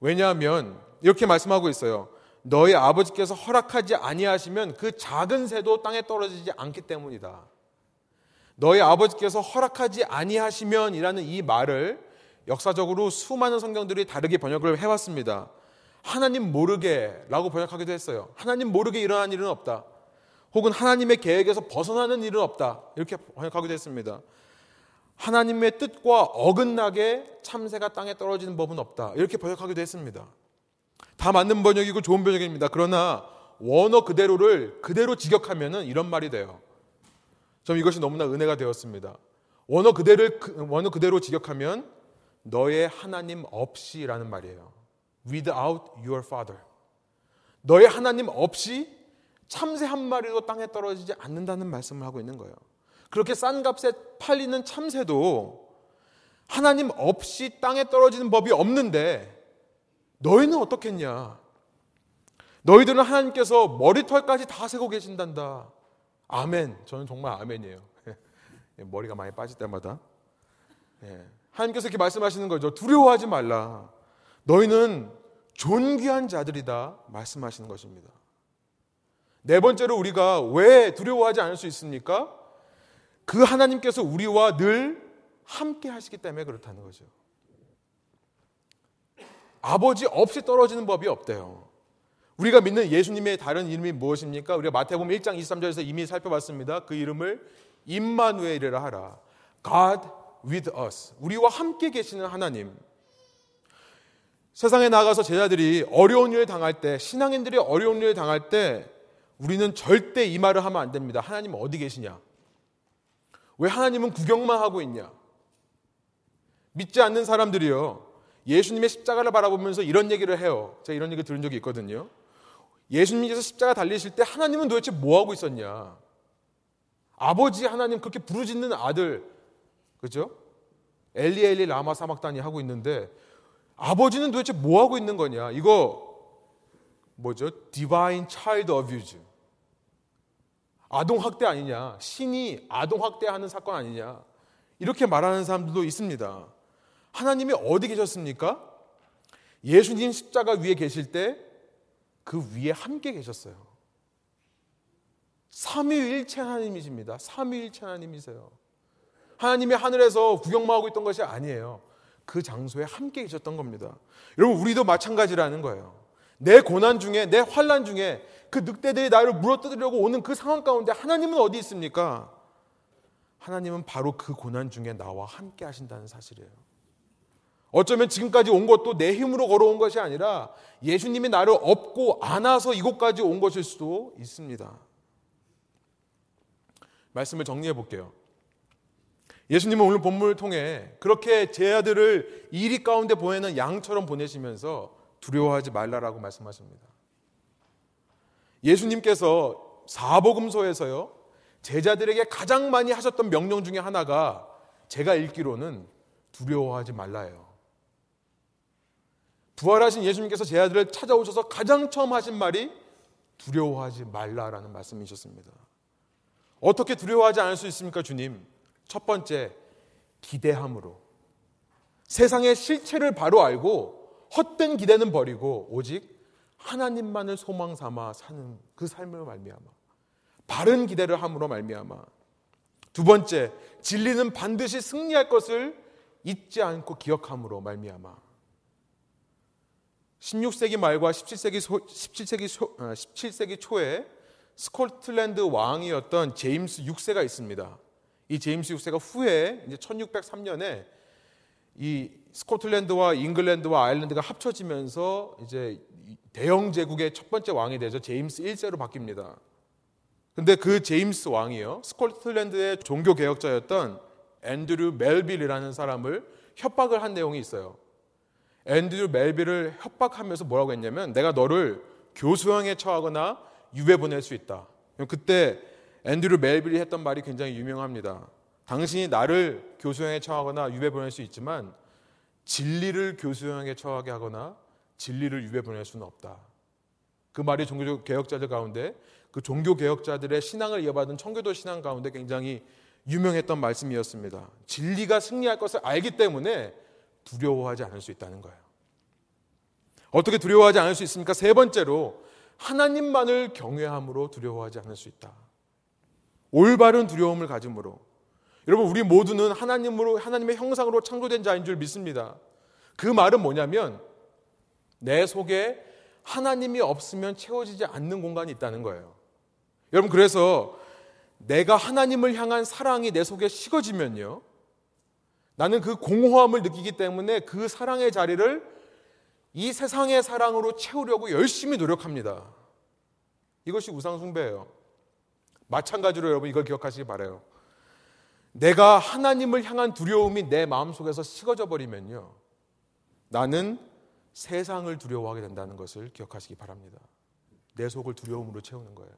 왜냐하면 이렇게 말씀하고 있어요. 너희 아버지께서 허락하지 아니하시면 그 작은 새도 땅에 떨어지지 않기 때문이다. 너희 아버지께서 허락하지 아니하시면이라는 이 말을 역사적으로 수많은 성경들이 다르게 번역을 해왔습니다. 하나님 모르게라고 번역하기도 했어요. 하나님 모르게 일어난 일은 없다. 혹은 하나님의 계획에서 벗어나는 일은 없다. 이렇게 번역하기도 했습니다. 하나님의 뜻과 어긋나게 참새가 땅에 떨어지는 법은 없다. 이렇게 번역하기도 했습니다. 다 맞는 번역이고 좋은 번역입니다. 그러나 원어 그대로를 그대로 직역하면 이런 말이 돼요. 좀 이것이 너무나 은혜가 되었습니다. 원어 그대를 원어 그대로 직역하면 너의 하나님 없이라는 말이에요. without your father. 너의 하나님 없이 참새 한 마리도 땅에 떨어지지 않는다는 말씀을 하고 있는 거예요. 그렇게 싼 값에 팔리는 참새도 하나님 없이 땅에 떨어지는 법이 없는데 너희는 어떻겠냐? 너희들은 하나님께서 머리털까지 다 세고 계신단다. 아멘. 저는 정말 아멘이에요. 머리가 많이 빠질 때마다. 예. 하나님께서 이렇게 말씀하시는 거죠. 두려워하지 말라. 너희는 존귀한 자들이다 말씀하시는 것입니다. 네 번째로 우리가 왜 두려워하지 않을 수 있습니까? 그 하나님께서 우리와 늘 함께 하시기 때문에 그렇다는 거죠. 아버지 없이 떨어지는 법이 없대요. 우리가 믿는 예수님의 다른 이름이 무엇입니까? 우리가 마태복음 1장 23절에서 이미 살펴봤습니다. 그 이름을 임마누엘이라 하라. God with us. 우리와 함께 계시는 하나님. 세상에 나가서 제자들이 어려운 일을 당할 때, 신앙인들이 어려운 일을 당할 때, 우리는 절대 이 말을 하면 안 됩니다. 하나님 어디 계시냐? 왜 하나님은 구경만 하고 있냐? 믿지 않는 사람들이요. 예수님의 십자가를 바라보면서 이런 얘기를 해요. 제가 이런 얘기 들은 적이 있거든요. 예수님께서 십자가 달리실 때 하나님은 도대체 뭐 하고 있었냐? 아버지 하나님 그렇게 부르짖는 아들, 그죠? 엘리 엘리 라마 사막단이 하고 있는데 아버지는 도대체 뭐 하고 있는 거냐? 이거 뭐죠? Divine Child Abuse. 아동 학대 아니냐? 신이 아동 학대하는 사건 아니냐? 이렇게 말하는 사람들도 있습니다. 하나님이 어디 계셨습니까? 예수님 십자가 위에 계실 때 그 위에 함께 계셨어요. 삼위일체 하나님이십니다. 삼위일체 하나님이세요. 하나님이 하늘에서 구경만 하고 있던 것이 아니에요. 그 장소에 함께 계셨던 겁니다. 여러분 우리도 마찬가지라는 거예요. 내 고난 중에 내 환란 중에 그 늑대들이 나를 물어뜯으려고 오는 그 상황 가운데 하나님은 어디 있습니까? 하나님은 바로 그 고난 중에 나와 함께 하신다는 사실이에요. 어쩌면 지금까지 온 것도 내 힘으로 걸어온 것이 아니라 예수님이 나를 업고 안아서 이곳까지 온 것일 수도 있습니다. 말씀을 정리해 볼게요. 예수님은 오늘 본문을 통해 그렇게 제 아들을 이리 가운데 보내는 양처럼 보내시면서 두려워하지 말라라고 말씀하십니다. 예수님께서 사복음서에서요 제자들에게 가장 많이 하셨던 명령 중에 하나가 제가 읽기로는 두려워하지 말라예요. 부활하신 예수님께서 제 아들을 찾아오셔서 가장 처음 하신 말이 두려워하지 말라라는 말씀이셨습니다. 어떻게 두려워하지 않을 수 있습니까, 주님? 첫 번째, 기대함으로. 세상의 실체를 바로 알고 헛된 기대는 버리고 오직 하나님만을 소망 삼아 사는 그 삶을 말미암아 바른 기대를 함으로 말미암아 두 번째 진리는 반드시 승리할 것을 잊지 않고 기억함으로 말미암아 16세기 말과 17세기, 소, 17세기, 소, 17세기 어, 초에 스코틀랜드 왕이었던 제임스 6세가 있습니다. 이 제임스 6세가 후에 이제 1603년에 이 스코틀랜드와 잉글랜드와 아일랜드가 합쳐지면서 이제 대영 제국의 첫 번째 왕이 되죠. 제임스 1세로 바뀝니다. 근데 그 제임스 왕이요. 스코틀랜드의 종교 개혁자였던 앤드류 멜빌이라는 사람을 협박을 한 내용이 있어요. 앤드류 멜빌을 협박하면서 뭐라고 했냐면 내가 너를 교수형에 처하거나 유배 보낼 수 있다. 그때 앤드류 멜빌이 했던 말이 굉장히 유명합니다. 당신이 나를 교수형에 처하거나 유배 보낼 수 있지만 진리를 교수형에 처하게 하거나 진리를 유배 보낼 수는 없다. 그 말이 종교 개혁자들 가운데 그 종교 개혁자들의 신앙을 이어받은 청교도 신앙 가운데 굉장히 유명했던 말씀이었습니다. 진리가 승리할 것을 알기 때문에 두려워하지 않을 수 있다는 거예요. 어떻게 두려워하지 않을 수 있습니까? 세 번째로 하나님만을 경외함으로 두려워하지 않을 수 있다. 올바른 두려움을 가짐으로. 여러분 우리 모두는 하나님으로 하나님의 형상으로 창조된 자인 줄 믿습니다. 그 말은 뭐냐면 내 속에 하나님이 없으면 채워지지 않는 공간이 있다는 거예요. 여러분 그래서 내가 하나님을 향한 사랑이 내 속에 식어지면요. 나는 그 공허함을 느끼기 때문에 그 사랑의 자리를 이 세상의 사랑으로 채우려고 열심히 노력합니다. 이것이 우상숭배예요. 마찬가지로 여러분 이걸 기억하시기 바래요. 내가 하나님을 향한 두려움이 내 마음속에서 식어져 버리면요. 나는 세상을 두려워하게 된다는 것을 기억하시기 바랍니다. 내 속을 두려움으로 채우는 거예요.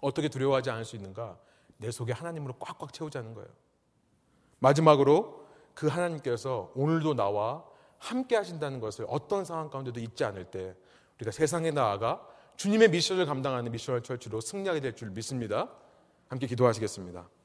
어떻게 두려워하지 않을 수 있는가? 내 속에 하나님으로 꽉꽉 채우자는 거예요. 마지막으로 그 하나님께서 오늘도 나와 함께 하신다는 것을 어떤 상황 가운데도 잊지 않을 때 우리가 세상에 나아가 주님의 미션을 감당하는 미션을 철치로 승리하게 될 줄 믿습니다. 함께 기도하시겠습니다.